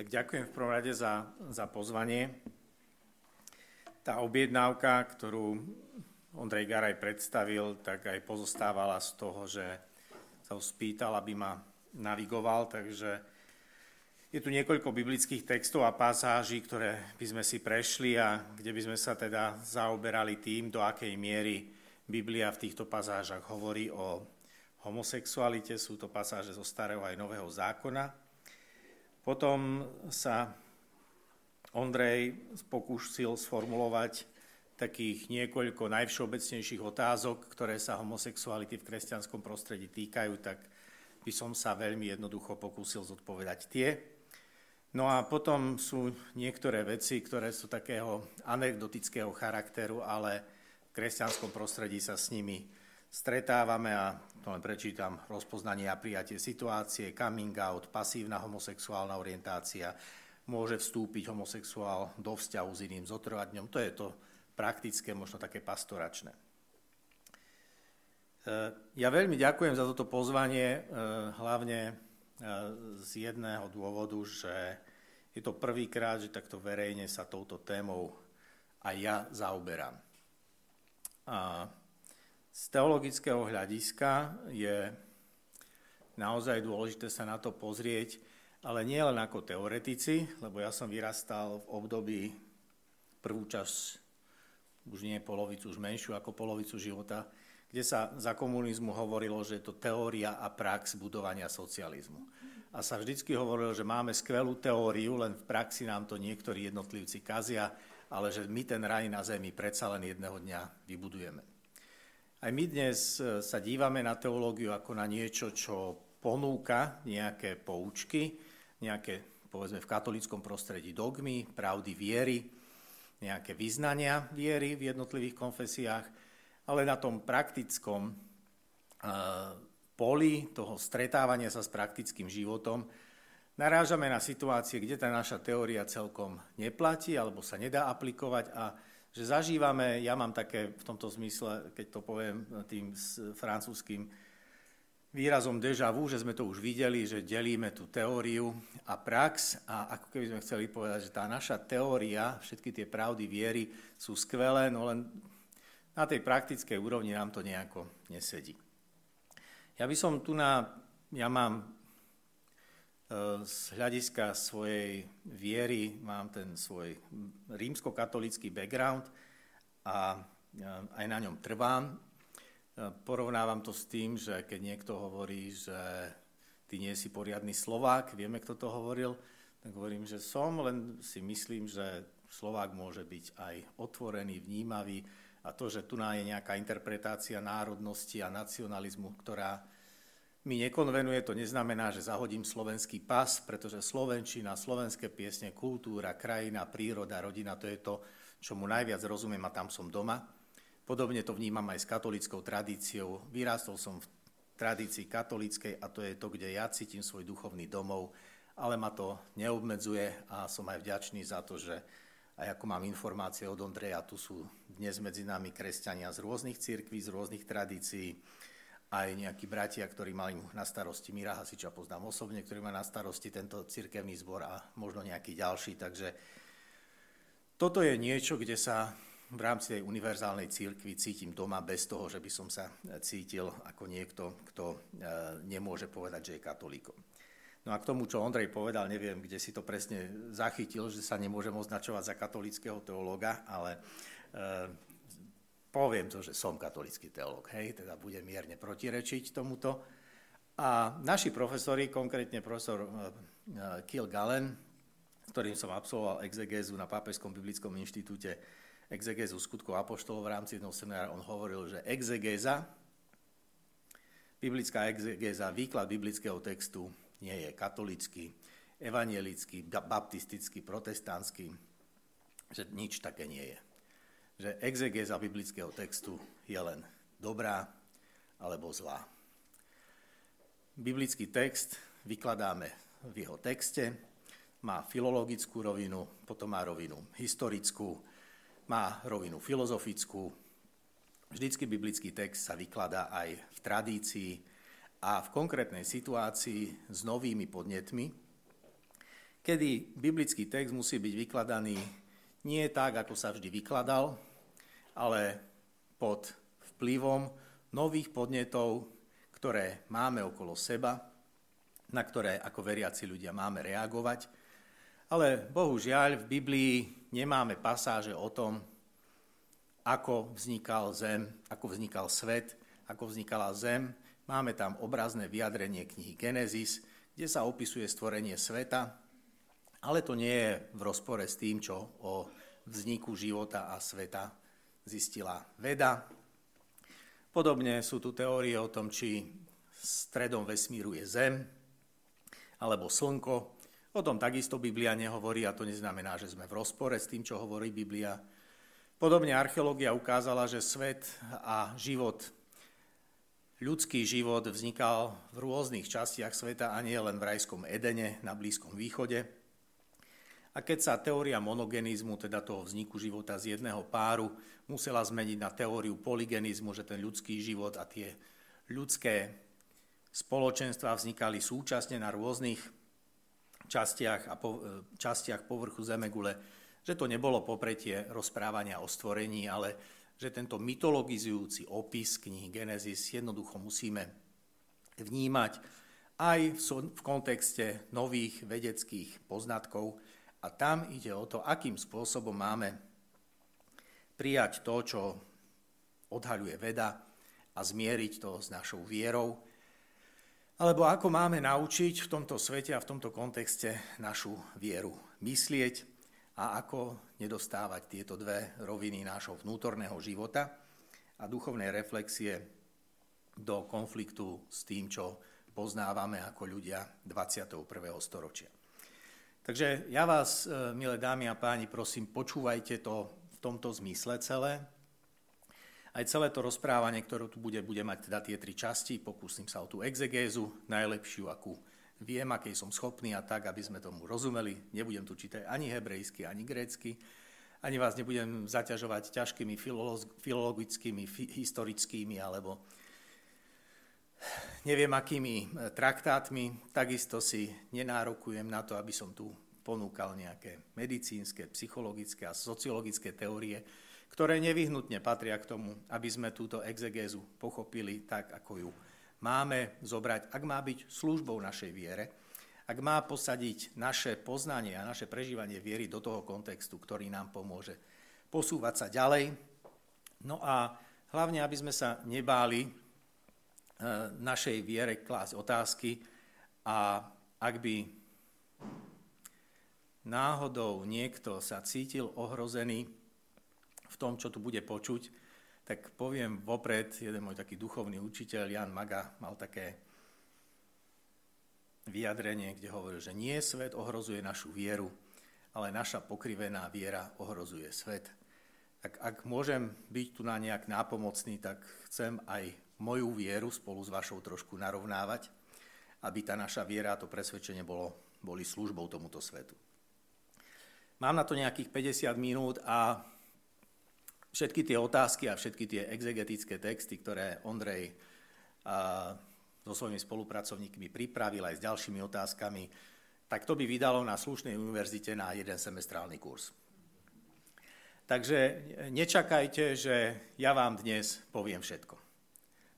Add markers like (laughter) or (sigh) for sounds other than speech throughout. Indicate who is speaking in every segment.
Speaker 1: Tak ďakujem v prvom rade za, za pozvanie. Tá objednávka, ktorú Ondrej Garaj predstavil, tak aj pozostávala z toho, že sa ho spýtal, aby ma navigoval, takže je tu niekoľko biblických textov a pasáží, ktoré by sme si prešli a kde by sme sa teda zaoberali tým, do akej miery Biblia v týchto pasážach hovorí o homosexualite. Sú to pasáže zo starého aj nového zákona. Potom sa Ondrej pokúsil sformulovať takých niekoľko najvšeobecnejších otázok, ktoré sa homosexuality v kresťanskom prostredí týkajú, tak by som sa veľmi jednoducho pokúsil zodpovedať tie. No a potom sú niektoré veci, ktoré sú takého anekdotického charakteru, ale v kresťanskom prostredí sa s nimi stretávame a to len prečítam, rozpoznanie a prijatie situácie, coming out, pasívna homosexuálna orientácia, môže vstúpiť homosexuál do vzťahu s iným zotrvať To je to praktické, možno také pastoračné. E, ja veľmi ďakujem za toto pozvanie, e, hlavne e, z jedného dôvodu, že je to prvýkrát, že takto verejne sa touto témou aj ja zaoberám. A z teologického hľadiska je naozaj dôležité sa na to pozrieť, ale nie len ako teoretici, lebo ja som vyrastal v období prvú časť, už nie polovicu, už menšiu ako polovicu života, kde sa za komunizmu hovorilo, že je to teória a prax budovania socializmu. A sa vždycky hovorilo, že máme skvelú teóriu, len v praxi nám to niektorí jednotlivci kazia, ale že my ten raj na zemi predsa len jedného dňa vybudujeme. Aj my dnes e, sa dívame na teológiu ako na niečo, čo ponúka nejaké poučky, nejaké, povedzme, v katolickom prostredí dogmy, pravdy viery, nejaké vyznania viery v jednotlivých konfesiách, ale na tom praktickom e, poli toho stretávania sa s praktickým životom narážame na situácie, kde tá naša teória celkom neplatí alebo sa nedá aplikovať a že zažívame, ja mám také v tomto zmysle, keď to poviem tým francúzským výrazom deja vu, že sme to už videli, že delíme tú teóriu a prax a ako keby sme chceli povedať, že tá naša teória, všetky tie pravdy viery sú skvelé, no len na tej praktickej úrovni nám to nejako nesedí. Ja by som tu na, ja mám z hľadiska svojej viery mám ten svoj rímskokatolický background a aj na ňom trvám. Porovnávam to s tým, že keď niekto hovorí, že ty nie si poriadny Slovák, vieme, kto to hovoril, tak hovorím, že som, len si myslím, že Slovák môže byť aj otvorený, vnímavý a to, že tu je nejaká interpretácia národnosti a nacionalizmu, ktorá mi nekonvenuje, to neznamená, že zahodím slovenský pas, pretože slovenčina, slovenské piesne, kultúra, krajina, príroda, rodina, to je to, čo mu najviac rozumiem a tam som doma. Podobne to vnímam aj s katolickou tradíciou. Vyrástol som v tradícii katolíckej a to je to, kde ja cítim svoj duchovný domov, ale ma to neobmedzuje a som aj vďačný za to, že aj ako mám informácie od Ondreja, tu sú dnes medzi nami kresťania z rôznych církví, z rôznych tradícií, aj nejakí bratia, ktorí mali na starosti Mira Hasiča, poznám osobne, ktorý má na starosti tento cirkevný zbor a možno nejaký ďalší. Takže toto je niečo, kde sa v rámci tej univerzálnej církvy cítim doma bez toho, že by som sa cítil ako niekto, kto e, nemôže povedať, že je katolíkom. No a k tomu, čo Ondrej povedal, neviem, kde si to presne zachytil, že sa nemôžem označovať za katolického teológa, ale e, poviem to, že som katolický teológ, hej, teda budem mierne protirečiť tomuto. A naši profesori, konkrétne profesor uh, Kiel Gallen, s ktorým som absolvoval exegézu na Pápežskom biblickom inštitúte, exegézu skutkov apoštolov v rámci jedného seminára, on hovoril, že exegéza, biblická exegéza, výklad biblického textu nie je katolický, evanielický, baptistický, protestantský, že nič také nie je že exegéza biblického textu je len dobrá alebo zlá. Biblický text vykladáme v jeho texte, má filologickú rovinu, potom má rovinu historickú, má rovinu filozofickú. Vždycky biblický text sa vykladá aj v tradícii a v konkrétnej situácii s novými podnetmi, kedy biblický text musí byť vykladaný nie tak, ako sa vždy vykladal, ale pod vplyvom nových podnetov, ktoré máme okolo seba, na ktoré ako veriaci ľudia máme reagovať. Ale bohužiaľ v Biblii nemáme pasáže o tom, ako vznikal zem, ako vznikal svet, ako vznikala zem. Máme tam obrazné vyjadrenie knihy Genesis, kde sa opisuje stvorenie sveta, ale to nie je v rozpore s tým, čo o vzniku života a sveta zistila veda. Podobne sú tu teórie o tom, či stredom vesmíru je Zem alebo Slnko. O tom takisto Biblia nehovorí a to neznamená, že sme v rozpore s tým, čo hovorí Biblia. Podobne archeológia ukázala, že svet a život, ľudský život vznikal v rôznych častiach sveta a nie len v rajskom Edene na Blízkom východe. A keď sa teória monogenizmu, teda toho vzniku života z jedného páru, musela zmeniť na teóriu polygenizmu, že ten ľudský život a tie ľudské spoločenstva vznikali súčasne na rôznych častiach, a po, častiach povrchu Zemegule, že to nebolo popretie rozprávania o stvorení, ale že tento mytologizujúci opis knihy Genesis jednoducho musíme vnímať aj v kontexte nových vedeckých poznatkov. A tam ide o to, akým spôsobom máme prijať to, čo odhaľuje veda a zmieriť to s našou vierou, alebo ako máme naučiť v tomto svete a v tomto kontexte našu vieru myslieť a ako nedostávať tieto dve roviny nášho vnútorného života a duchovnej reflexie do konfliktu s tým, čo poznávame ako ľudia 21. storočia. Takže ja vás, e, milé dámy a páni, prosím, počúvajte to v tomto zmysle celé. Aj celé to rozprávanie, ktoré tu bude, bude mať teda tie tri časti. Pokúsim sa o tú exegézu, najlepšiu, akú viem, aký som schopný a tak, aby sme tomu rozumeli. Nebudem tu čítať ani hebrejsky, ani grécky, ani vás nebudem zaťažovať ťažkými filologickými, historickými alebo neviem akými e, traktátmi. Takisto si nenárokujem na to, aby som tu ponúkal nejaké medicínske, psychologické a sociologické teórie, ktoré nevyhnutne patria k tomu, aby sme túto exegézu pochopili tak, ako ju máme zobrať, ak má byť službou našej viere, ak má posadiť naše poznanie a naše prežívanie viery do toho kontextu, ktorý nám pomôže posúvať sa ďalej. No a hlavne, aby sme sa nebáli našej viere klásť otázky a ak by náhodou niekto sa cítil ohrozený v tom, čo tu bude počuť, tak poviem vopred, jeden môj taký duchovný učiteľ, Jan Maga, mal také vyjadrenie, kde hovoril, že nie svet ohrozuje našu vieru, ale naša pokrivená viera ohrozuje svet. Tak ak môžem byť tu na nejak nápomocný, tak chcem aj moju vieru spolu s vašou trošku narovnávať, aby tá naša viera a to presvedčenie bolo, boli službou tomuto svetu. Mám na to nejakých 50 minút a všetky tie otázky a všetky tie exegetické texty, ktoré Ondrej a, so svojimi spolupracovníkmi pripravil aj s ďalšími otázkami, tak to by vydalo na slušnej univerzite na jeden semestrálny kurz. Takže nečakajte, že ja vám dnes poviem všetko.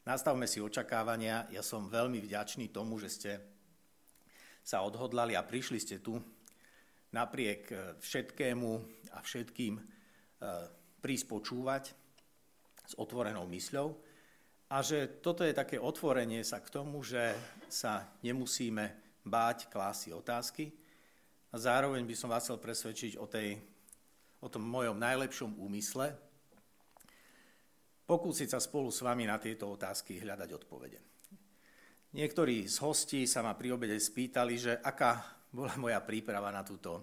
Speaker 1: Nastavme si očakávania. Ja som veľmi vďačný tomu, že ste sa odhodlali a prišli ste tu napriek všetkému a všetkým prísť počúvať s otvorenou mysľou. A že toto je také otvorenie sa k tomu, že sa nemusíme báť klásy otázky. A zároveň by som vás chcel presvedčiť o, tej, o tom mojom najlepšom úmysle, pokúsiť sa spolu s vami na tieto otázky hľadať odpovede. Niektorí z hostí sa ma pri obede spýtali, že aká bola moja príprava na túto,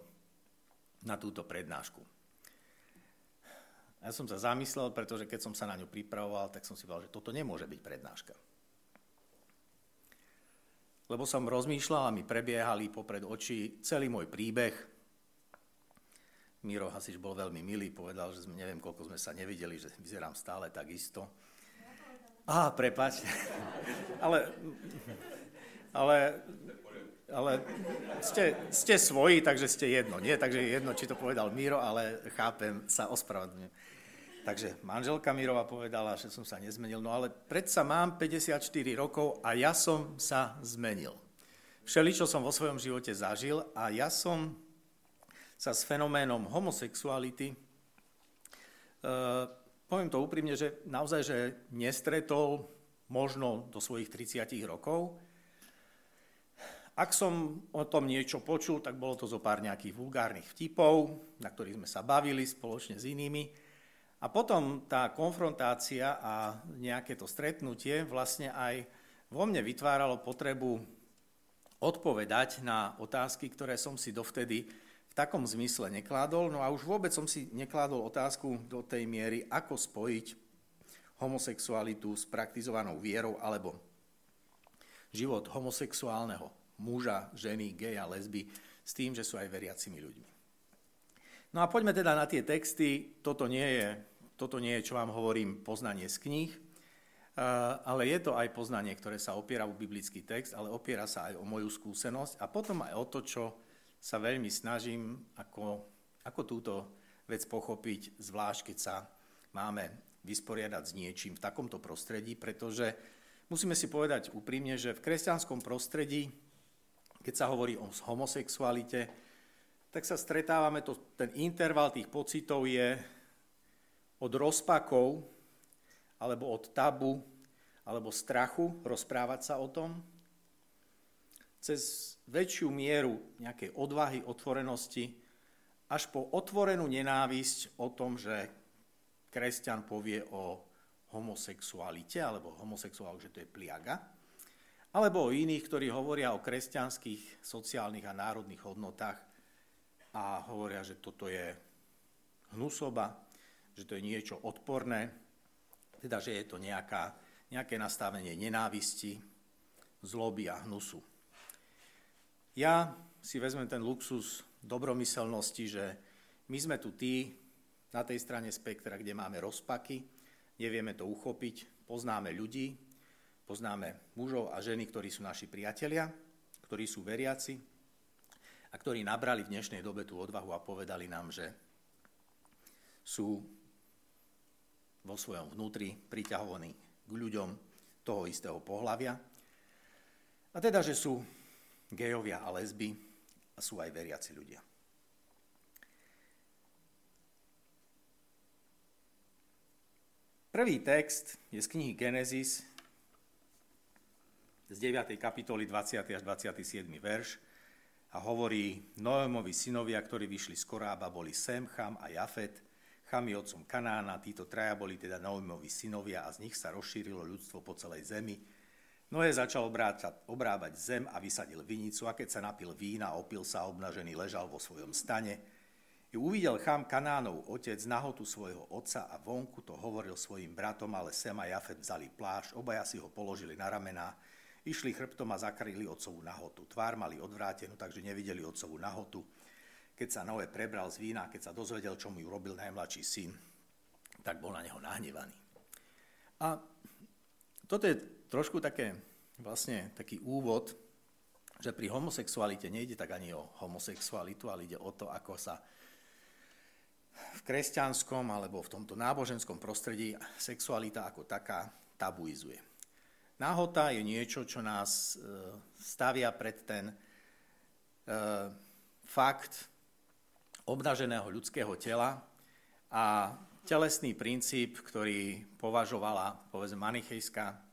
Speaker 1: na túto prednášku. Ja som sa zamyslel, pretože keď som sa na ňu pripravoval, tak som si povedal, že toto nemôže byť prednáška. Lebo som rozmýšľal a mi prebiehali popred oči celý môj príbeh. Miro Hasič bol veľmi milý, povedal, že sme, neviem, koľko sme sa nevideli, že vyzerám stále tak isto. Á, prepač. (laughs) ale, ale ale ste, ste svoji, takže ste jedno. Nie, takže jedno, či to povedal Miro, ale chápem, sa ospravedlňujem. Takže manželka Mirova povedala, že som sa nezmenil, no ale predsa mám 54 rokov a ja som sa zmenil. Všeli, čo som vo svojom živote zažil a ja som sa s fenoménom homosexuality, uh, poviem to úprimne, že naozaj, že nestretol možno do svojich 30 rokov, ak som o tom niečo počul, tak bolo to zo pár nejakých vulgárnych vtipov, na ktorých sme sa bavili spoločne s inými. A potom tá konfrontácia a nejaké to stretnutie vlastne aj vo mne vytváralo potrebu odpovedať na otázky, ktoré som si dovtedy v takom zmysle nekládol. No a už vôbec som si nekládol otázku do tej miery, ako spojiť homosexualitu s praktizovanou vierou alebo život homosexuálneho muža, ženy, geja, lesby, s tým, že sú aj veriacimi ľuďmi. No a poďme teda na tie texty. Toto nie je, toto nie je čo vám hovorím, poznanie z kníh, ale je to aj poznanie, ktoré sa opiera o biblický text, ale opiera sa aj o moju skúsenosť a potom aj o to, čo sa veľmi snažím, ako, ako túto vec pochopiť, zvlášť keď sa máme vysporiadať s niečím v takomto prostredí, pretože musíme si povedať úprimne, že v kresťanskom prostredí keď sa hovorí o homosexualite, tak sa stretávame, to, ten interval tých pocitov je od rozpakov, alebo od tabu, alebo strachu rozprávať sa o tom, cez väčšiu mieru nejakej odvahy, otvorenosti, až po otvorenú nenávisť o tom, že kresťan povie o homosexualite, alebo homosexuál, že to je pliaga alebo o iných, ktorí hovoria o kresťanských, sociálnych a národných hodnotách a hovoria, že toto je hnusoba, že to je niečo odporné, teda že je to nejaká, nejaké nastavenie nenávisti, zloby a hnusu. Ja si vezmem ten luxus dobromyselnosti, že my sme tu tí na tej strane spektra, kde máme rozpaky, nevieme to uchopiť, poznáme ľudí, Poznáme mužov a ženy, ktorí sú naši priatelia, ktorí sú veriaci a ktorí nabrali v dnešnej dobe tú odvahu a povedali nám, že sú vo svojom vnútri priťahovaní k ľuďom toho istého pohľavia. A teda, že sú gejovia a lesby a sú aj veriaci ľudia. Prvý text je z knihy Genesis, z 9. kapitoly 20. až 27. verš a hovorí, Noémovi synovia, ktorí vyšli z Korába, boli Sem, Cham a Jafet. Cham je otcom Kanána, títo traja boli teda Noémovi synovia a z nich sa rozšírilo ľudstvo po celej zemi. Noé začal obrábať, obrábať zem a vysadil vinicu a keď sa napil vína, opil sa obnažený, ležal vo svojom stane. I uvidel Cham Kanánov otec nahotu svojho otca a vonku to hovoril svojim bratom, ale Sem a Jafet vzali plášť, obaja si ho položili na ramená Išli chrbtom a zakryli otcovú nahotu. Tvár mali odvrátenú, takže nevideli otcovú nahotu. Keď sa Noé prebral z vína, keď sa dozvedel, čo mu urobil najmladší syn, tak bol na neho nahnevaný. A toto je trošku také, vlastne taký úvod, že pri homosexualite nejde tak ani o homosexualitu, ale ide o to, ako sa v kresťanskom alebo v tomto náboženskom prostredí sexualita ako taká tabuizuje. Nahota je niečo, čo nás e, stavia pred ten e, fakt obnaženého ľudského tela a telesný princíp, ktorý považovala, povedzme, manichejská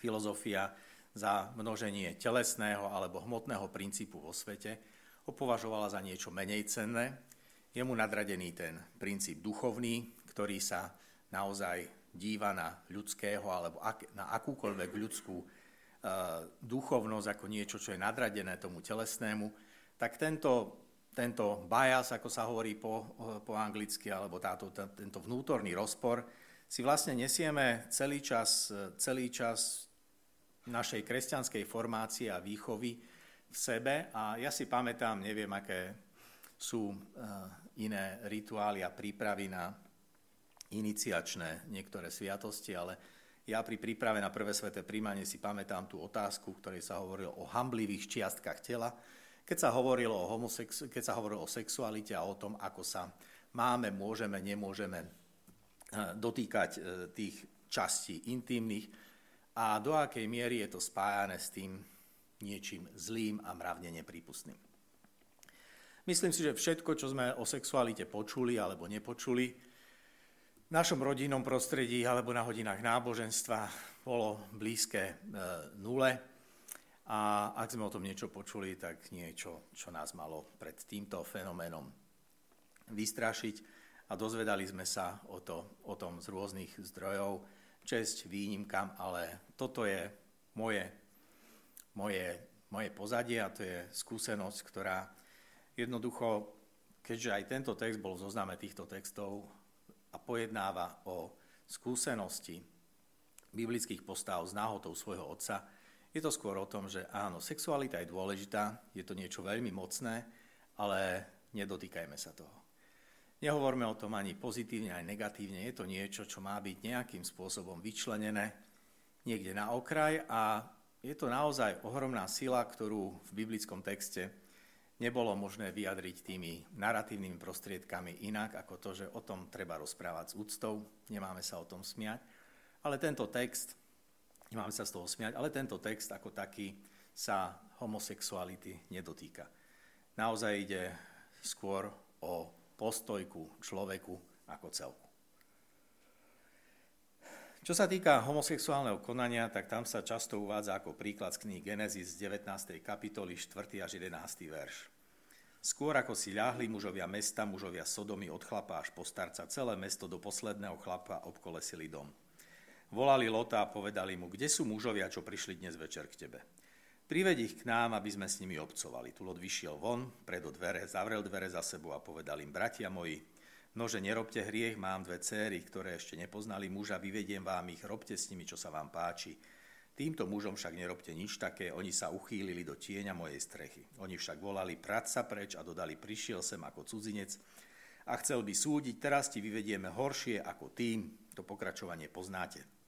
Speaker 1: filozofia za množenie telesného alebo hmotného princípu vo svete, ho považovala za niečo menej cenné. Je mu nadradený ten princíp duchovný, ktorý sa naozaj díva na ľudského alebo ak, na akúkoľvek ľudskú uh, duchovnosť ako niečo, čo je nadradené tomu telesnému, tak tento, tento bias, ako sa hovorí po, po anglicky, alebo táto, tento vnútorný rozpor, si vlastne nesieme celý čas, celý čas našej kresťanskej formácie a výchovy v sebe. A ja si pamätám, neviem, aké sú uh, iné rituály a prípravy na iniciačné niektoré sviatosti, ale Ja pri príprave na prvé sveté príjmanie si pamätám tú otázku, ktorej sa hovorilo o hamblivých čiastkách tela, keď sa hovorilo o, homosex- keď sa hovorilo o sexualite a o tom, ako sa máme, môžeme, nemôžeme eh, dotýkať eh, tých častí intimných a do akej miery je to spájane s tým niečím zlým a mravne neprípustným. Myslím si, že všetko, čo sme o sexualite počuli alebo nepočuli, v našom rodinnom prostredí alebo na hodinách náboženstva bolo blízke e, nule. A ak sme o tom niečo počuli, tak niečo, čo nás malo pred týmto fenoménom vystrašiť. A dozvedali sme sa o, to, o tom z rôznych zdrojov, česť výnimkám, ale toto je moje, moje, moje pozadie a to je skúsenosť, ktorá jednoducho, keďže aj tento text bol v zozname týchto textov, a pojednáva o skúsenosti biblických postav s náhotou svojho otca, je to skôr o tom, že áno, sexualita je dôležitá, je to niečo veľmi mocné, ale nedotýkajme sa toho. Nehovorme o tom ani pozitívne, ani negatívne. Je to niečo, čo má byť nejakým spôsobom vyčlenené niekde na okraj a je to naozaj ohromná sila, ktorú v biblickom texte nebolo možné vyjadriť tými narratívnymi prostriedkami inak, ako to, že o tom treba rozprávať s úctou, nemáme sa o tom smiať. Ale tento text, nemáme sa z toho smiať, ale tento text ako taký sa homosexuality nedotýka. Naozaj ide skôr o postojku človeku ako celku. Čo sa týka homosexuálneho konania, tak tam sa často uvádza ako príklad z knihy Genesis z 19. kapitoly 4. až 11. verš. Skôr ako si ľahli mužovia mesta, mužovia Sodomy od chlapa až po starca, celé mesto do posledného chlapa obkolesili dom. Volali Lota a povedali mu, kde sú mužovia, čo prišli dnes večer k tebe. Prived ich k nám, aby sme s nimi obcovali. Tu Lot vyšiel von, pred dvere, zavrel dvere za sebou a povedal im, bratia moji, Nože, nerobte hriech, mám dve céry, ktoré ešte nepoznali muža, vyvediem vám ich, robte s nimi, čo sa vám páči. Týmto mužom však nerobte nič také, oni sa uchýlili do tieňa mojej strechy. Oni však volali, prať sa preč a dodali, prišiel sem ako cudzinec a chcel by súdiť, teraz ti vyvedieme horšie ako tým, to pokračovanie poznáte.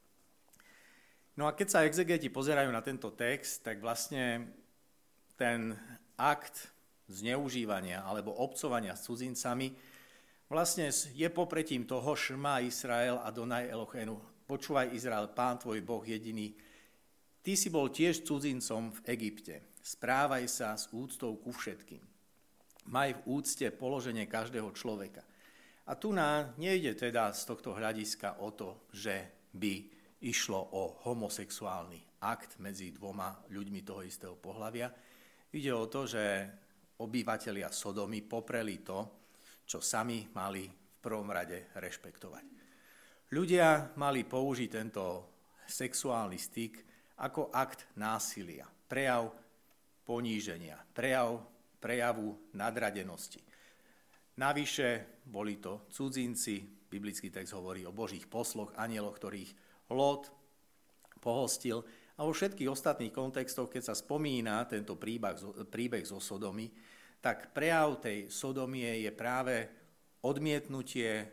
Speaker 1: No a keď sa exegeti pozerajú na tento text, tak vlastne ten akt zneužívania alebo obcovania s cudzincami Vlastne je popretím toho Šma Izrael a Donaj Elochenu. Počúvaj Izrael, pán tvoj Boh jediný. Ty si bol tiež cudzincom v Egypte. Správaj sa s úctou ku všetkým. Maj v úcte položenie každého človeka. A tu nám nejde teda z tohto hľadiska o to, že by išlo o homosexuálny akt medzi dvoma ľuďmi toho istého pohľavia. Ide o to, že obyvatelia Sodomy popreli to, čo sami mali v prvom rade rešpektovať. Ľudia mali použiť tento sexuálny styk ako akt násilia, prejav poníženia, prejav, prejavu nadradenosti. Navyše boli to cudzinci, biblický text hovorí o božích posloch, anieloch, ktorých Lot pohostil. A vo všetkých ostatných kontextoch, keď sa spomína tento príbeh, príbeh zo Sodomy, tak prejav tej sodomie je práve odmietnutie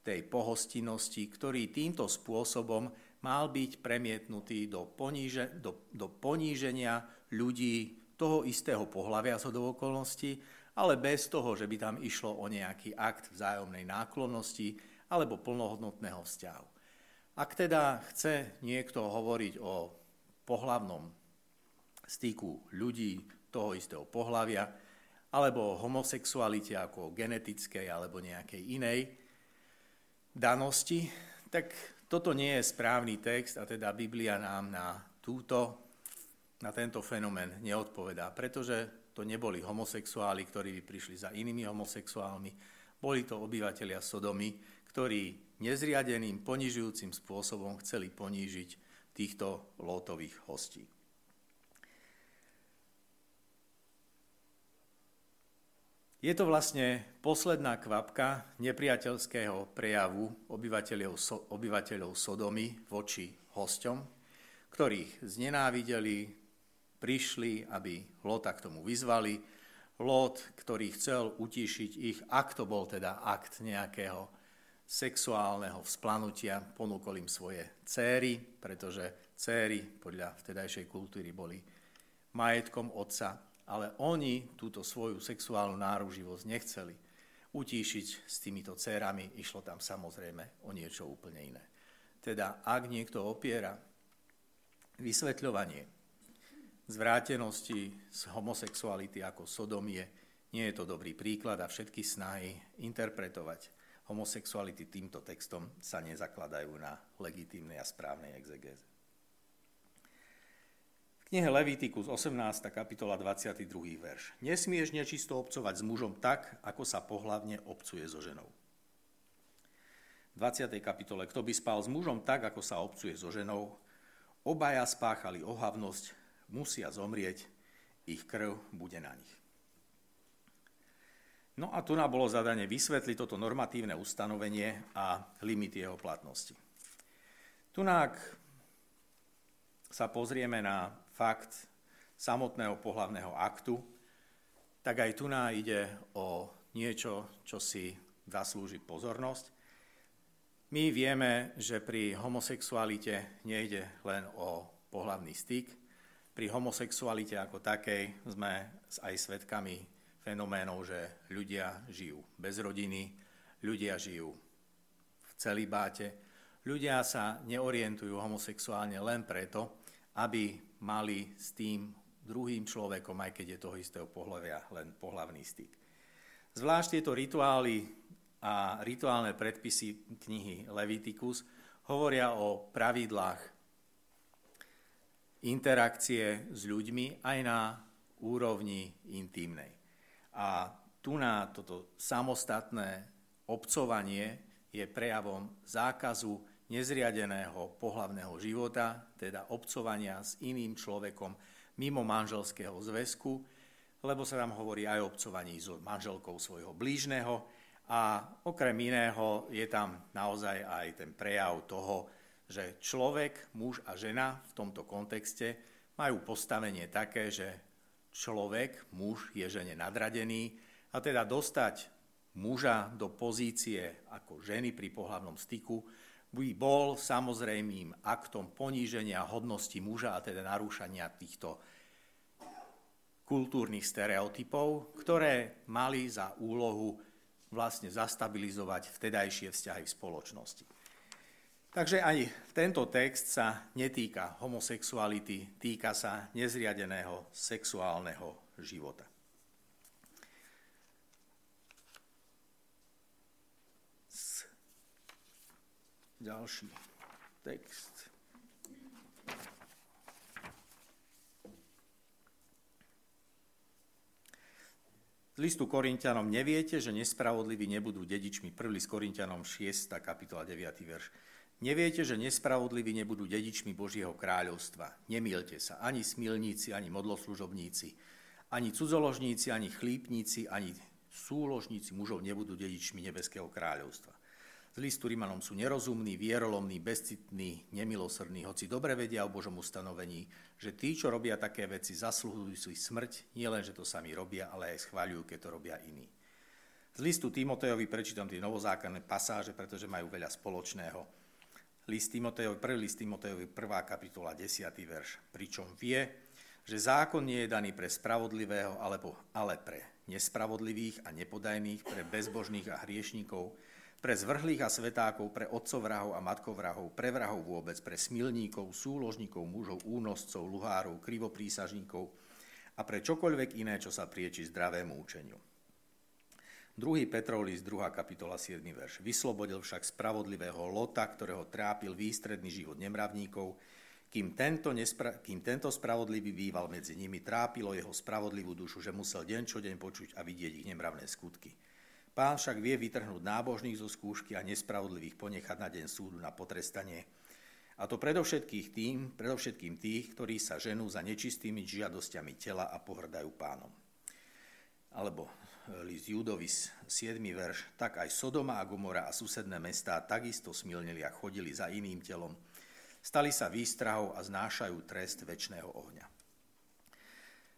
Speaker 1: tej pohostinnosti, ktorý týmto spôsobom mal byť premietnutý do, poníže, do, do poníženia ľudí toho istého pohľavia zo do okolností, ale bez toho, že by tam išlo o nejaký akt vzájomnej náklonnosti alebo plnohodnotného vzťahu. Ak teda chce niekto hovoriť o pohlavnom styku ľudí toho istého pohľavia, alebo o homosexualite ako genetickej alebo nejakej inej danosti, tak toto nie je správny text a teda Biblia nám na, túto, na tento fenomén neodpovedá, pretože to neboli homosexuáli, ktorí by prišli za inými homosexuálmi, boli to obyvateľia Sodomy, ktorí nezriadeným, ponižujúcim spôsobom chceli ponížiť týchto lótových hostí. Je to vlastne posledná kvapka nepriateľského prejavu obyvateľov, obyvateľov Sodomy voči hosťom, ktorých znenávideli, prišli, aby Lota k tomu vyzvali. Lot, ktorý chcel utišiť ich, ak to bol teda akt nejakého sexuálneho vzplanutia, ponúkol im svoje céry, pretože céry podľa vtedajšej kultúry boli majetkom otca, ale oni túto svoju sexuálnu náruživosť nechceli utíšiť s týmito cérami, išlo tam samozrejme o niečo úplne iné. Teda ak niekto opiera vysvetľovanie zvrátenosti z homosexuality ako sodomie, nie je to dobrý príklad a všetky snahy interpretovať homosexuality týmto textom sa nezakladajú na legitímnej a správnej exegéze. V knihe Levitikus 18. kapitola 22. verš. Nesmieš nečisto obcovať s mužom tak, ako sa pohlavne obcuje so ženou. V 20. kapitole. Kto by spal s mužom tak, ako sa obcuje so ženou, obaja spáchali ohavnosť, musia zomrieť, ich krv bude na nich. No a tu nám bolo zadanie vysvetliť toto normatívne ustanovenie a limity jeho platnosti. Tu sa pozrieme na fakt samotného pohlavného aktu, tak aj tu ide o niečo, čo si zaslúži pozornosť. My vieme, že pri homosexualite nejde len o pohlavný styk. Pri homosexualite ako takej sme aj svetkami fenoménov, že ľudia žijú bez rodiny, ľudia žijú v celibáte, ľudia sa neorientujú homosexuálne len preto, aby mali s tým druhým človekom, aj keď je toho istého pohľavia, len pohľavný styk. Zvlášť tieto rituály a rituálne predpisy knihy Leviticus hovoria o pravidlách interakcie s ľuďmi aj na úrovni intimnej. A tu na toto samostatné obcovanie je prejavom zákazu nezriadeného pohlavného života, teda obcovania s iným človekom mimo manželského zväzku, lebo sa tam hovorí aj o obcovaní s manželkou svojho blížneho. A okrem iného je tam naozaj aj ten prejav toho, že človek, muž a žena v tomto kontexte majú postavenie také, že človek, muž je žene nadradený a teda dostať muža do pozície ako ženy pri pohľavnom styku by bol samozrejmým aktom poníženia hodnosti muža a teda narúšania týchto kultúrnych stereotypov, ktoré mali za úlohu vlastne zastabilizovať vtedajšie vzťahy v spoločnosti. Takže aj tento text sa netýka homosexuality, týka sa nezriadeného sexuálneho života. Ďalší text. Z listu Korintianom neviete, že nespravodliví nebudú dedičmi. Prvý z Korintianom 6. kapitola 9. verš. Neviete, že nespravodliví nebudú dedičmi Božieho kráľovstva. Nemielte sa, ani smilníci, ani modloslužobníci, ani cudzoložníci, ani chlípníci, ani súložníci mužov nebudú dedičmi Nebeského kráľovstva. Z listu Rimanom sú nerozumní, vierolomní, bezcitní, nemilosrdní, hoci dobre vedia o Božom ustanovení, že tí, čo robia také veci, zaslúhujú si smrť, nielen, že to sami robia, ale aj schváľujú, keď to robia iní. Z listu Timotejovi prečítam tie novozákonné pasáže, pretože majú veľa spoločného list Timotejovi, prvý list Timotejovi, prvá kapitola, 10. verš. Pričom vie, že zákon nie je daný pre spravodlivého, alebo, ale pre nespravodlivých a nepodajných, pre bezbožných a hriešníkov, pre zvrhlých a svetákov, pre otcovrahov a matkovrahov, pre vrahov vôbec, pre smilníkov, súložníkov, mužov, únoscov, luhárov, krivoprísažníkov a pre čokoľvek iné, čo sa prieči zdravému učeniu. 2. Petrov list, 2. kapitola, 7. verš. Vyslobodil však spravodlivého Lota, ktorého trápil výstredný život nemravníkov, kým tento, nespra- kým tento spravodlivý býval medzi nimi, trápilo jeho spravodlivú dušu, že musel deň čo deň počuť a vidieť ich nemravné skutky. Pán však vie vytrhnúť nábožných zo skúšky a nespravodlivých ponechať na deň súdu na potrestanie. A to predovšetkým tým, predovšetkým tých, ktorí sa ženú za nečistými žiadosťami tela a pohrdajú pánom. Alebo list Judovis, 7. verš, tak aj Sodoma a Gomora a susedné mestá takisto smilnili a chodili za iným telom. Stali sa výstrahou a znášajú trest väčšného ohňa.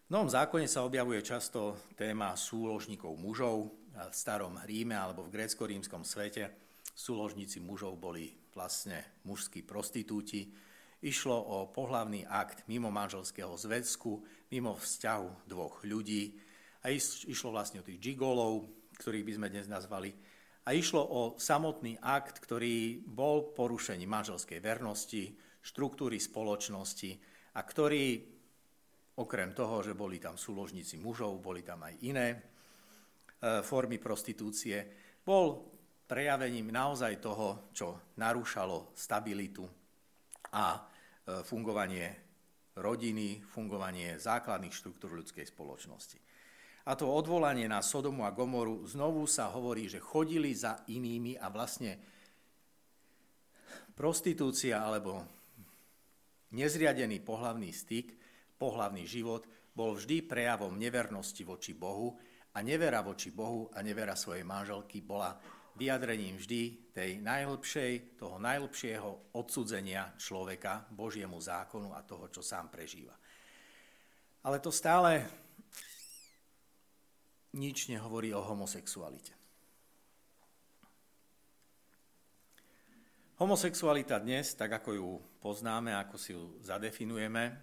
Speaker 1: V Novom zákone sa objavuje často téma súložníkov mužov v starom Ríme alebo v grécko-rímskom svete. súložníci mužov boli vlastne mužskí prostitúti. Išlo o pohlavný akt mimo manželského zväzku, mimo vzťahu dvoch ľudí. A išlo vlastne o tých gigolov, ktorých by sme dnes nazvali. A išlo o samotný akt, ktorý bol porušením manželskej vernosti, štruktúry spoločnosti a ktorý, okrem toho, že boli tam súložníci mužov, boli tam aj iné e, formy prostitúcie, bol prejavením naozaj toho, čo narúšalo stabilitu a e, fungovanie rodiny, fungovanie základných štruktúr ľudskej spoločnosti. A to odvolanie na Sodomu a Gomoru znovu sa hovorí, že chodili za inými a vlastne prostitúcia alebo nezriadený pohlavný styk, pohlavný život bol vždy prejavom nevernosti voči Bohu a nevera voči Bohu a nevera svojej manželky bola vyjadrením vždy tej najlepšej, toho najlepšieho odsudzenia človeka Božiemu zákonu a toho, čo sám prežíva. Ale to stále nič nehovorí o homosexualite. Homosexualita dnes, tak ako ju poznáme, ako si ju zadefinujeme,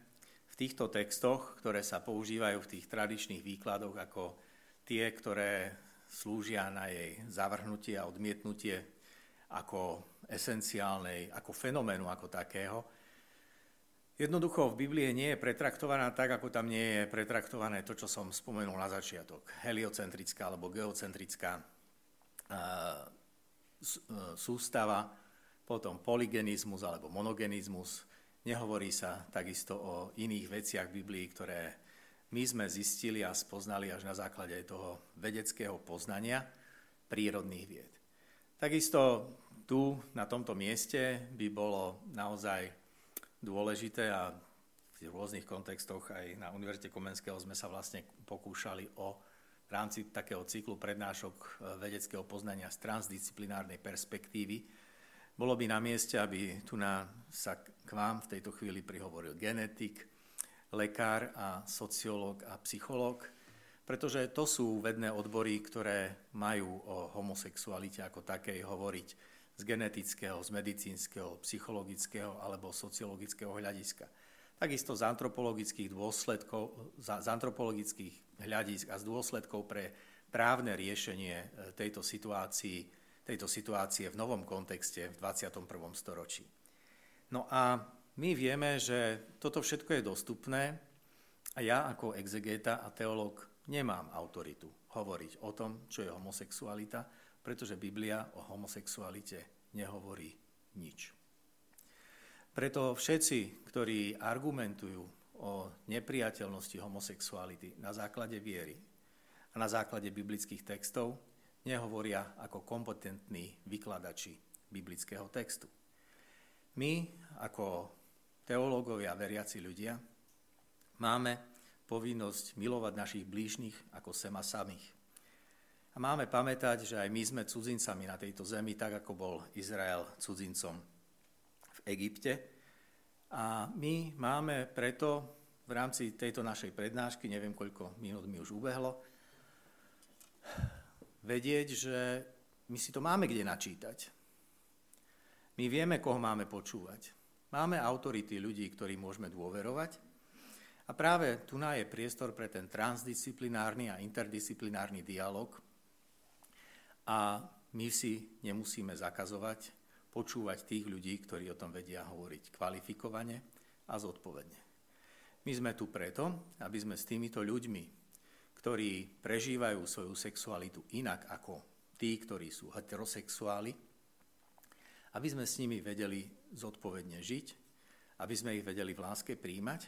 Speaker 1: v týchto textoch, ktoré sa používajú v tých tradičných výkladoch ako tie, ktoré slúžia na jej zavrhnutie a odmietnutie ako esenciálnej, ako fenoménu ako takého. Jednoducho v Biblii nie je pretraktovaná tak, ako tam nie je pretraktované to, čo som spomenul na začiatok. Heliocentrická alebo geocentrická sústava, potom polygenizmus alebo monogenizmus. Nehovorí sa takisto o iných veciach Biblii, ktoré my sme zistili a spoznali až na základe toho vedeckého poznania prírodných vied. Takisto tu, na tomto mieste, by bolo naozaj dôležité a v rôznych kontextoch aj na Univerzite Komenského sme sa vlastne pokúšali o v rámci takého cyklu prednášok e, vedeckého poznania z transdisciplinárnej perspektívy. Bolo by na mieste, aby tu na, sa k vám v tejto chvíli prihovoril genetik, lekár a sociológ a psychológ, pretože to sú vedné odbory, ktoré majú o homosexualite ako takej hovoriť z genetického, z medicínskeho, psychologického alebo sociologického hľadiska. Takisto z antropologických dôsledkov, z antropologických hľadisk a z dôsledkov pre právne riešenie e, tejto situácii, tejto situácie v novom kontexte v 21. storočí. No a my vieme, že toto všetko je dostupné a ja ako exegeta a teológ nemám autoritu hovoriť o tom, čo je homosexualita, pretože Biblia o homosexualite nehovorí nič. Preto všetci, ktorí argumentujú o nepriateľnosti homosexuality na základe viery a na základe biblických textov, nehovoria ako kompetentní vykladači biblického textu. My ako teológovia a veriaci ľudia, máme povinnosť milovať našich blížnych ako sema samých. A máme pamätať, že aj my sme cudzincami na tejto zemi, tak ako bol Izrael cudzincom v Egypte. A my máme preto v rámci tejto našej prednášky, neviem koľko minút mi už ubehlo, vedieť, že my si to máme kde načítať. My vieme, koho máme počúvať. Máme autority ľudí, ktorým môžeme dôverovať. A práve tu je priestor pre ten transdisciplinárny a interdisciplinárny dialog. A my si nemusíme zakazovať počúvať tých ľudí, ktorí o tom vedia hovoriť kvalifikovane a zodpovedne. My sme tu preto, aby sme s týmito ľuďmi, ktorí prežívajú svoju sexualitu inak ako tí, ktorí sú heterosexuáli, aby sme s nimi vedeli zodpovedne žiť, aby sme ich vedeli v láske príjmať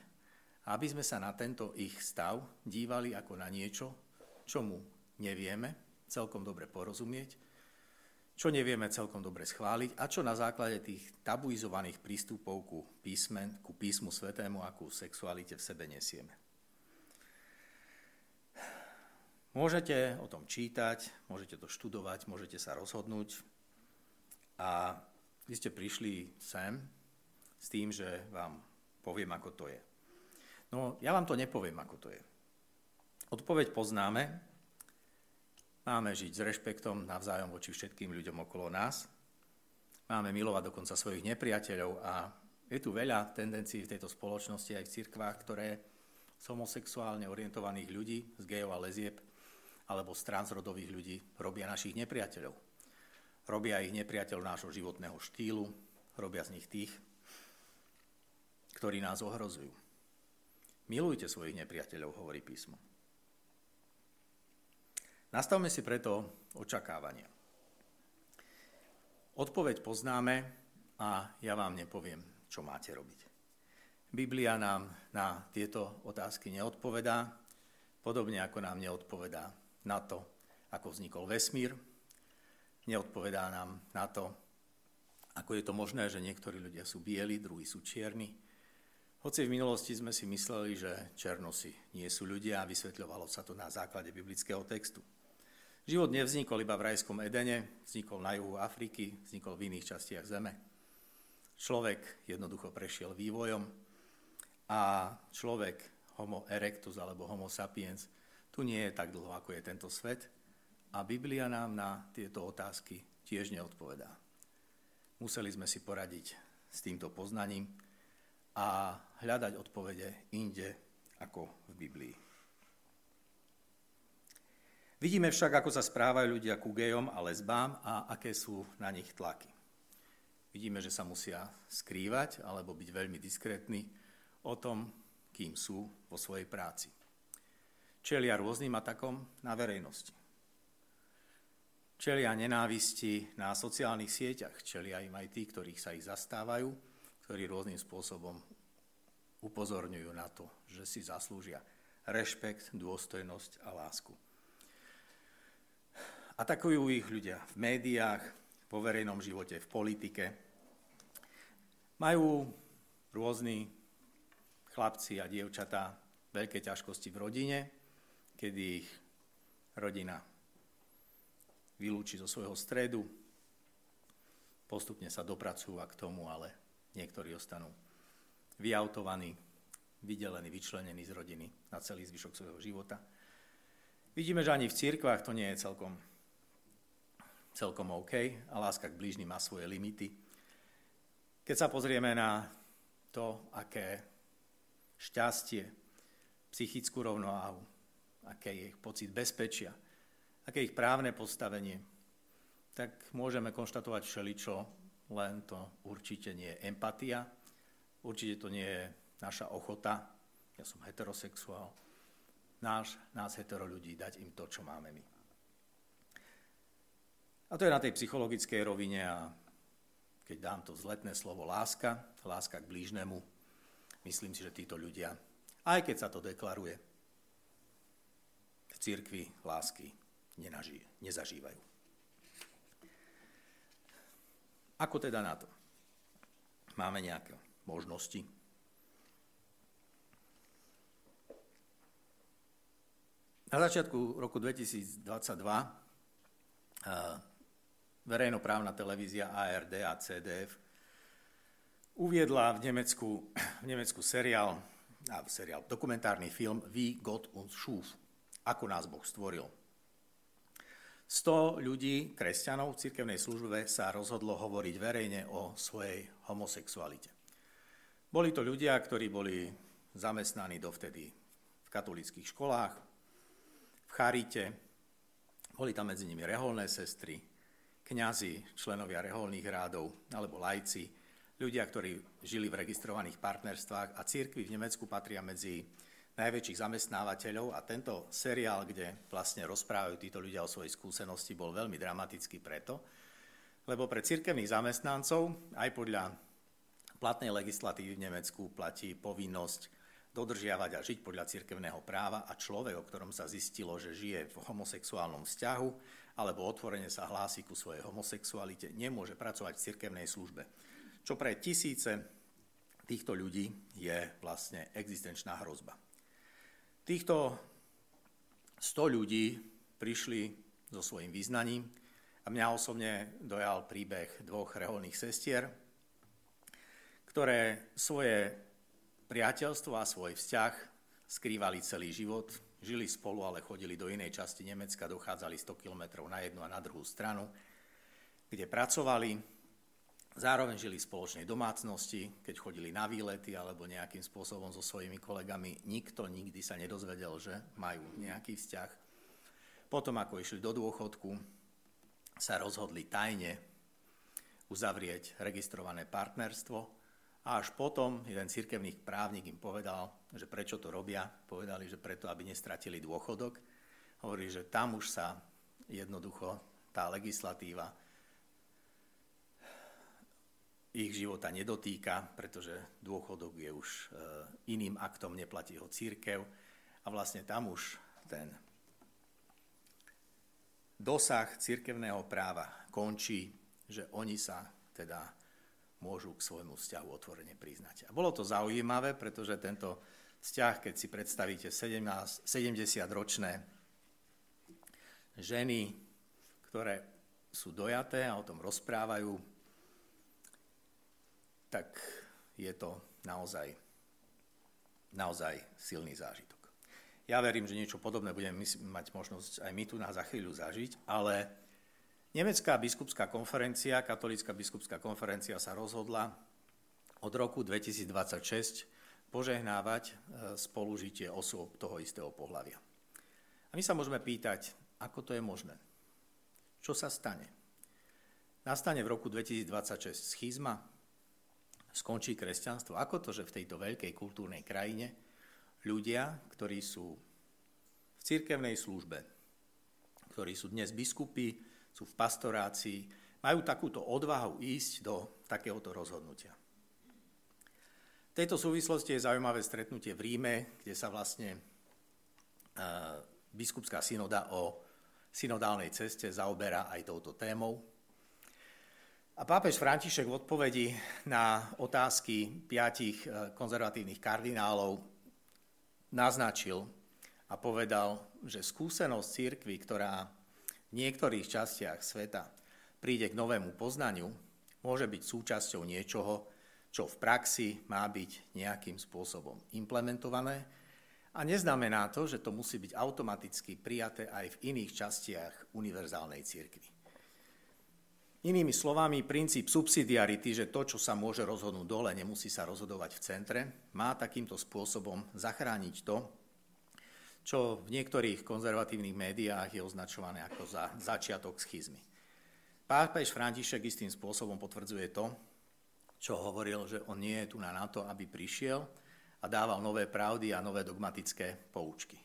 Speaker 1: a aby sme sa na tento ich stav dívali ako na niečo, čomu nevieme celkom dobre porozumieť, čo nevieme celkom dobre schváliť a čo na základe tých tabuizovaných prístupov ku, písmen, ku písmu svetému a ku sexualite v sebe nesieme. Môžete o tom čítať, môžete to študovať, môžete sa rozhodnúť a vy ste prišli sem s tým, že vám poviem, ako to je. No, ja vám to nepoviem, ako to je. Odpoveď poznáme. Máme žiť s rešpektom navzájom voči všetkým ľuďom okolo nás. Máme milovať dokonca svojich nepriateľov a je tu veľa tendencií v tejto spoločnosti aj v cirkvách, ktoré z homosexuálne orientovaných ľudí, z gejov a lezieb alebo z transrodových ľudí robia našich nepriateľov. Robia ich nepriateľ nášho životného štýlu, robia z nich tých, ktorí nás ohrozujú. Milujte svojich nepriateľov, hovorí písmo. Nastavme si preto očakávania. Odpoveď poznáme a ja vám nepoviem, čo máte robiť. Biblia nám na tieto otázky neodpovedá, podobne ako nám neodpovedá na to, ako vznikol vesmír, neodpovedá nám na to, ako je to možné, že niektorí ľudia sú bieli, druhí sú čierni. Hoci v minulosti sme si mysleli, že černosi nie sú ľudia a vysvetľovalo sa to na základe biblického textu. Život nevznikol iba v rajskom Edene, vznikol na juhu Afriky, vznikol v iných častiach Zeme. Človek jednoducho prešiel vývojom a človek homo erectus alebo homo sapiens tu nie je tak dlho, ako je tento svet a Biblia nám na tieto otázky tiež neodpovedá. Museli sme si poradiť s týmto poznaním a hľadať odpovede inde ako v Biblii. Vidíme však, ako sa správajú ľudia ku gejom a lesbám a aké sú na nich tlaky. Vidíme, že sa musia skrývať alebo byť veľmi diskrétni o tom, kým sú vo svojej práci. Čelia rôznym atakom na verejnosti čelia nenávisti na sociálnych sieťach, čelia im aj tí, ktorých sa ich zastávajú, ktorí rôznym spôsobom upozorňujú na to, že si zaslúžia rešpekt, dôstojnosť a lásku. Atakujú ich ľudia v médiách, vo verejnom živote, v politike. Majú rôzni chlapci a dievčatá veľké ťažkosti v rodine, kedy ich rodina vylúči zo svojho stredu, postupne sa dopracujú k tomu, ale niektorí ostanú vyautovaní, vydelení, vyčlenení z rodiny na celý zvyšok svojho života. Vidíme, že ani v cirkvách to nie je celkom, celkom OK a láska k blížnym má svoje limity. Keď sa pozrieme na to, aké šťastie, psychickú rovnováhu, aké je ich pocit bezpečia, aké ich právne postavenie, tak môžeme konštatovať všeličo, len to určite nie je empatia, určite to nie je naša ochota, ja som heterosexuál, náš, nás hetero ľudí, dať im to, čo máme my. A to je na tej psychologickej rovine a keď dám to zletné slovo láska, láska k blížnemu, myslím si, že títo ľudia, aj keď sa to deklaruje, v cirkvi lásky nenažije, nezažívajú. Ako teda na to? Máme nejaké možnosti? Na začiatku roku 2022 verejnoprávna televízia ARD a CDF uviedla v Nemecku, v Nemecku seriál, seriál, dokumentárny film Wie Gott uns schuf, ako nás Boh stvoril. 100 ľudí, kresťanov v cirkevnej službe sa rozhodlo hovoriť verejne o svojej homosexualite. Boli to ľudia, ktorí boli zamestnaní dovtedy v katolických školách, v charite, boli tam medzi nimi reholné sestry, kňazi, členovia reholných rádov alebo lajci, ľudia, ktorí žili v registrovaných partnerstvách a církvy v Nemecku patria medzi najväčších zamestnávateľov a tento seriál, kde vlastne rozprávajú títo ľudia o svojej skúsenosti, bol veľmi dramatický preto, lebo pre cirkevných zamestnancov aj podľa platnej legislatívy v Nemecku platí povinnosť dodržiavať a žiť podľa cirkevného práva a človek, o ktorom sa zistilo, že žije v homosexuálnom vzťahu alebo otvorene sa hlási ku svojej homosexualite, nemôže pracovať v cirkevnej službe. Čo pre tisíce týchto ľudí je vlastne existenčná hrozba. Týchto 100 ľudí prišli so svojím význaním a mňa osobne dojal príbeh dvoch reholných sestier, ktoré svoje priateľstvo a svoj vzťah skrývali celý život, žili spolu, ale chodili do inej časti Nemecka, dochádzali 100 kilometrov na jednu a na druhú stranu, kde pracovali Zároveň žili v spoločnej domácnosti, keď chodili na výlety alebo nejakým spôsobom so svojimi kolegami. Nikto nikdy sa nedozvedel, že majú nejaký vzťah. Potom, ako išli do dôchodku, sa rozhodli tajne uzavrieť registrované partnerstvo a až potom jeden cirkevný právnik im povedal, že prečo to robia. Povedali, že preto, aby nestratili dôchodok. Hovorí, že tam už sa jednoducho tá legislatíva ich života nedotýka, pretože dôchodok je už e, iným aktom, neplatí ho církev a vlastne tam už ten dosah církevného práva končí, že oni sa teda môžu k svojmu vzťahu otvorene priznať. A bolo to zaujímavé, pretože tento vzťah, keď si predstavíte 70-ročné ženy, ktoré sú dojaté a o tom rozprávajú, tak je to naozaj, naozaj silný zážitok. Ja verím, že niečo podobné budeme mať možnosť aj my tu na za chvíľu zažiť, ale Nemecká biskupská konferencia, katolická biskupská konferencia sa rozhodla od roku 2026 požehnávať e, spolužitie osôb toho istého pohľavia. A my sa môžeme pýtať, ako to je možné? Čo sa stane? Nastane v roku 2026 schizma, skončí kresťanstvo. Ako to, že v tejto veľkej kultúrnej krajine ľudia, ktorí sú v cirkevnej službe, ktorí sú dnes biskupy, sú v pastorácii, majú takúto odvahu ísť do takéhoto rozhodnutia. V tejto súvislosti je zaujímavé stretnutie v Ríme, kde sa vlastne biskupská synoda o synodálnej ceste zaoberá aj touto témou. A pápež František v odpovedi na otázky piatich eh, konzervatívnych kardinálov naznačil a povedal, že skúsenosť církvy, ktorá niektorých častiach sveta príde k novému poznaniu, môže byť súčasťou niečoho, čo v praxi má byť nejakým spôsobom implementované a neznamená to, že to musí byť automaticky prijaté aj v iných častiach univerzálnej církvy. Inými slovami, princíp subsidiarity, že to, čo sa môže rozhodnúť dole, nemusí sa rozhodovať v centre, má takýmto spôsobom zachrániť to, čo v niektorých konzervatívnych médiách je označované ako za začiatok schizmy. Pápež František istým spôsobom potvrdzuje to, čo hovoril, že on nie je tu na to, aby prišiel a dával nové pravdy a nové dogmatické poučky.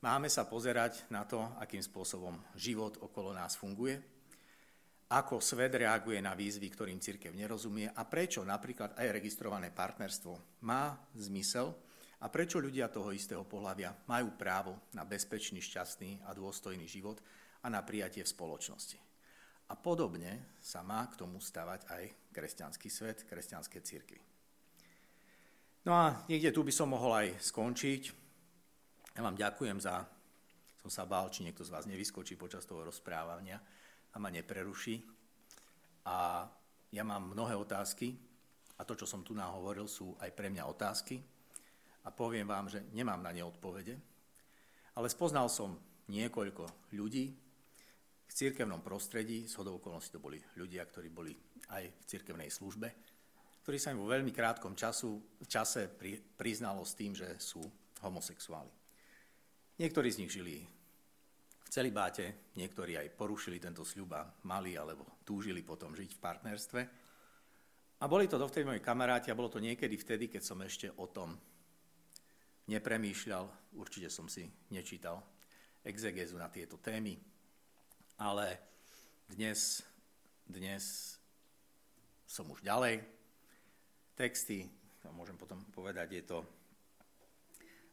Speaker 1: Máme sa pozerať na to, akým spôsobom život okolo nás funguje, ako svet reaguje na výzvy, ktorým církev nerozumie a prečo napríklad aj registrované partnerstvo má zmysel a prečo ľudia toho istého pohľavia majú právo na bezpečný, šťastný a dôstojný život a na prijatie v spoločnosti. A podobne sa má k tomu stavať aj kresťanský svet, kresťanské církvy. No a niekde tu by som mohol aj skončiť. Ja vám ďakujem za... Som sa bál, či niekto z vás nevyskočí počas toho rozprávania a ma nepreruší. A ja mám mnohé otázky a to, čo som tu nahovoril, sú aj pre mňa otázky a poviem vám, že nemám na ne odpovede, ale spoznal som niekoľko ľudí v cirkevnom prostredí, z okolností to boli ľudia, ktorí boli aj v cirkevnej službe, ktorí sa im vo veľmi krátkom času, čase pri, priznalo s tým, že sú homosexuáli. Niektorí z nich žili celibáte, niektorí aj porušili tento sľub a mali alebo túžili potom žiť v partnerstve. A boli to dovtedy moji kamaráti a bolo to niekedy vtedy, keď som ešte o tom nepremýšľal, určite som si nečítal exegezu na tieto témy, ale dnes, dnes som už ďalej. Texty, môžem potom povedať, je to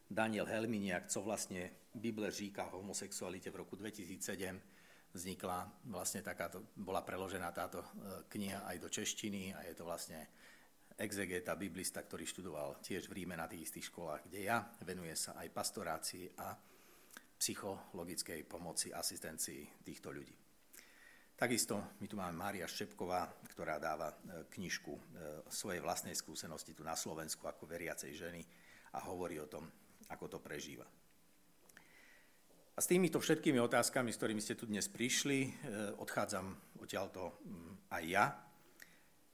Speaker 1: Daniel Helminiak, co vlastne Bible říká o homosexualite v roku 2007. Vznikla vlastne takáto, bola preložená táto e, kniha aj do češtiny a je to vlastne exegeta, biblista, ktorý študoval tiež v Ríme na tých istých školách, kde ja. Venuje sa aj pastorácii a psychologickej pomoci, asistencii týchto ľudí. Takisto my tu máme Mária Ščepková, ktorá dáva e, knižku e, svojej vlastnej skúsenosti tu na Slovensku ako veriacej ženy a hovorí o tom, ako to prežíva. A s týmito všetkými otázkami, s ktorými ste tu dnes prišli, e, odchádzam odtiaľto aj ja.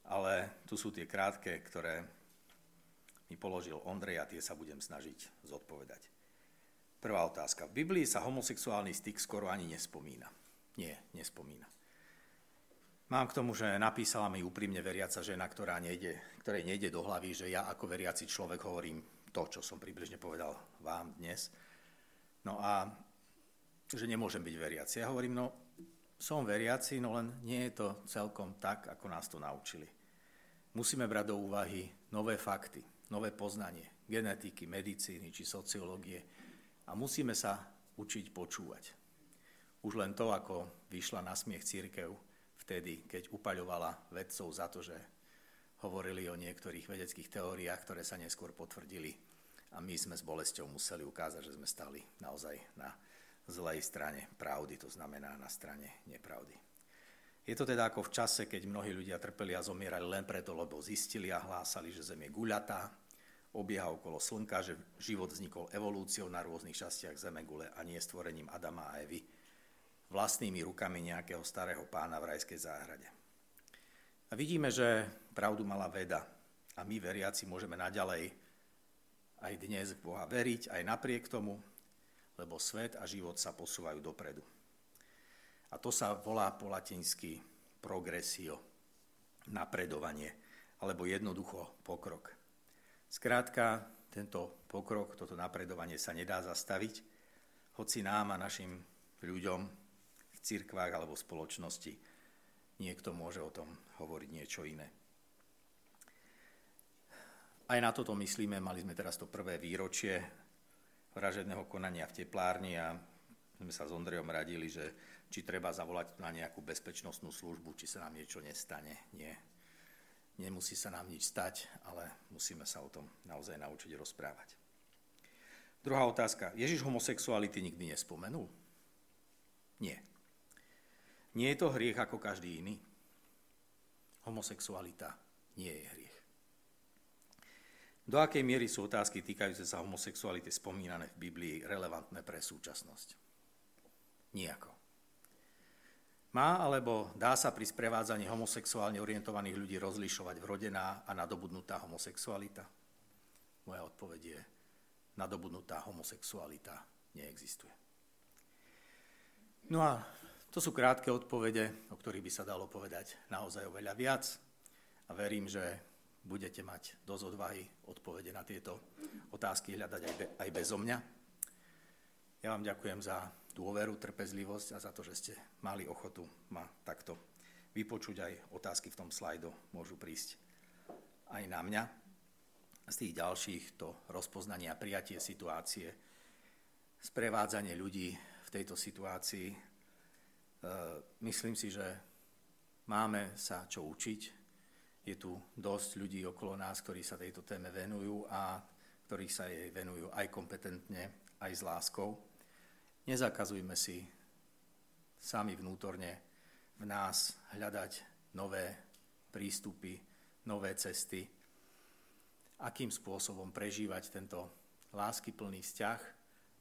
Speaker 1: Ale tu sú tie krátke, ktoré mi položil Ondrej a tie sa budem snažiť zodpovedať. Prvá otázka. V Biblii sa homosexuálny styk skoro ani nespomína. Nie, nespomína. Mám k tomu, že napísala mi úprimne veriaca žena, ktorá nejde, ktorej nejde do hlavy, že ja ako veriaci človek hovorím to, čo som približne povedal vám dnes. No a že nemôžem byť veriaci. Ja hovorím, no som veriaci, no len nie je to celkom tak, ako nás to naučili. Musíme brať do úvahy nové fakty, nové poznanie genetiky, medicíny či sociológie a musíme sa učiť počúvať. Už len to, ako vyšla na smiech církev vtedy, keď upaľovala vedcov za to, že hovorili o niektorých vedeckých teóriách, ktoré sa neskôr potvrdili a my sme s bolesťou museli ukázať, že sme stali naozaj na zlej strane pravdy, to znamená na strane nepravdy. Je to teda ako v čase, keď mnohí ľudia trpeli a zomierali len preto, lebo zistili a hlásali, že Zem je guľatá, obieha okolo Slnka, že život vznikol evolúciou na rôznych častiach Zeme gule a nie stvorením Adama a Evy vlastnými rukami nejakého starého pána v rajskej záhrade. A vidíme, že pravdu mala veda a my veriaci môžeme naďalej aj dnes v Boha veriť, aj napriek tomu, lebo svet a život sa posúvajú dopredu. A to sa volá po latinsky progresio, napredovanie, alebo jednoducho pokrok. Skrátka, tento pokrok, toto napredovanie sa nedá zastaviť, hoci nám a našim ľuďom v cirkvách alebo v spoločnosti niekto môže o tom hovoriť niečo iné. Aj na toto myslíme, mali sme teraz to prvé výročie vražedného konania v teplárni a sme sa s Ondrejom radili, že či treba zavolať na nejakú bezpečnostnú službu, či sa nám niečo nestane. Nie. Nemusí sa nám nič stať, ale musíme sa o tom naozaj naučiť rozprávať. Druhá otázka. Ježiš homosexuality nikdy nespomenul? Nie. Nie je to hriech ako každý iný. Homosexualita nie je hriech. Do akej miery sú otázky týkajúce sa homosexuality spomínané v Biblii relevantné pre súčasnosť? Nijako. Má alebo dá sa pri sprevádzaní homosexuálne orientovaných ľudí rozlišovať vrodená a nadobudnutá homosexualita? Moja odpoveď je, nadobudnutá homosexualita neexistuje. No a to sú krátke odpovede, o ktorých by sa dalo povedať naozaj oveľa viac. A verím, že budete mať dosť odvahy odpovede na tieto otázky hľadať aj, be, aj bezo mňa. Ja vám ďakujem za dôveru, trpezlivosť a za to, že ste mali ochotu ma takto vypočuť. Aj otázky v tom slajdu môžu prísť aj na mňa. Z tých ďalších to rozpoznanie a prijatie situácie, sprevádzanie ľudí v tejto situácii. E, myslím si, že máme sa čo učiť je tu dosť ľudí okolo nás, ktorí sa tejto téme venujú a ktorí sa jej venujú aj kompetentne, aj s láskou. Nezakazujme si sami vnútorne v nás hľadať nové prístupy, nové cesty, akým spôsobom prežívať tento láskyplný vzťah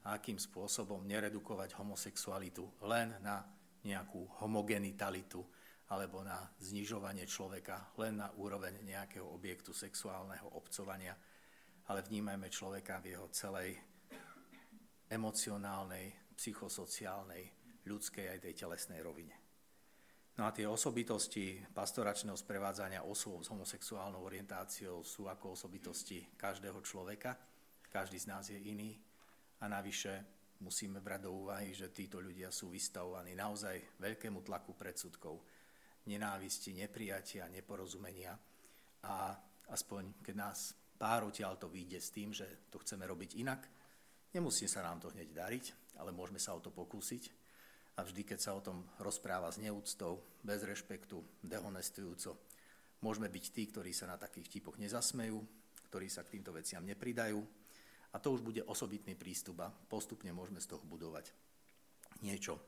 Speaker 1: a akým spôsobom neredukovať homosexualitu len na nejakú homogenitalitu, alebo na znižovanie človeka len na úroveň nejakého objektu sexuálneho obcovania, ale vnímajme človeka v jeho celej emocionálnej, psychosociálnej, ľudskej aj tej telesnej rovine. No a tie osobitosti pastoračného sprevádzania osôb s homosexuálnou orientáciou sú ako osobitosti každého človeka. Každý z nás je iný a navyše musíme brať do úvahy, že títo ľudia sú vystavovaní naozaj veľkému tlaku predsudkov, nenávisti, neprijatia, neporozumenia a aspoň keď nás pár odtiaľ to vyjde s tým, že to chceme robiť inak, nemusí sa nám to hneď dariť, ale môžeme sa o to pokúsiť. A vždy, keď sa o tom rozpráva s neúctou, bez rešpektu, dehonestujúco, môžeme byť tí, ktorí sa na takých vtipoch nezasmejú, ktorí sa k týmto veciam nepridajú. A to už bude osobitný prístup a postupne môžeme z toho budovať niečo,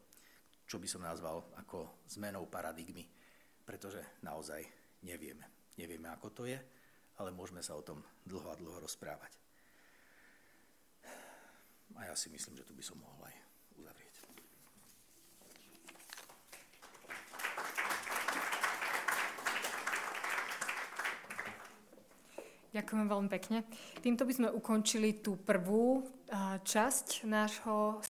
Speaker 1: čo by som nazval ako zmenou paradigmy pretože naozaj nevieme. Nevieme, ako to je, ale môžeme sa o tom dlho a dlho rozprávať. A ja si myslím, že tu by som mohol aj uzavrieť.
Speaker 2: Ďakujem veľmi pekne. Týmto by sme ukončili tú prvú časť nášho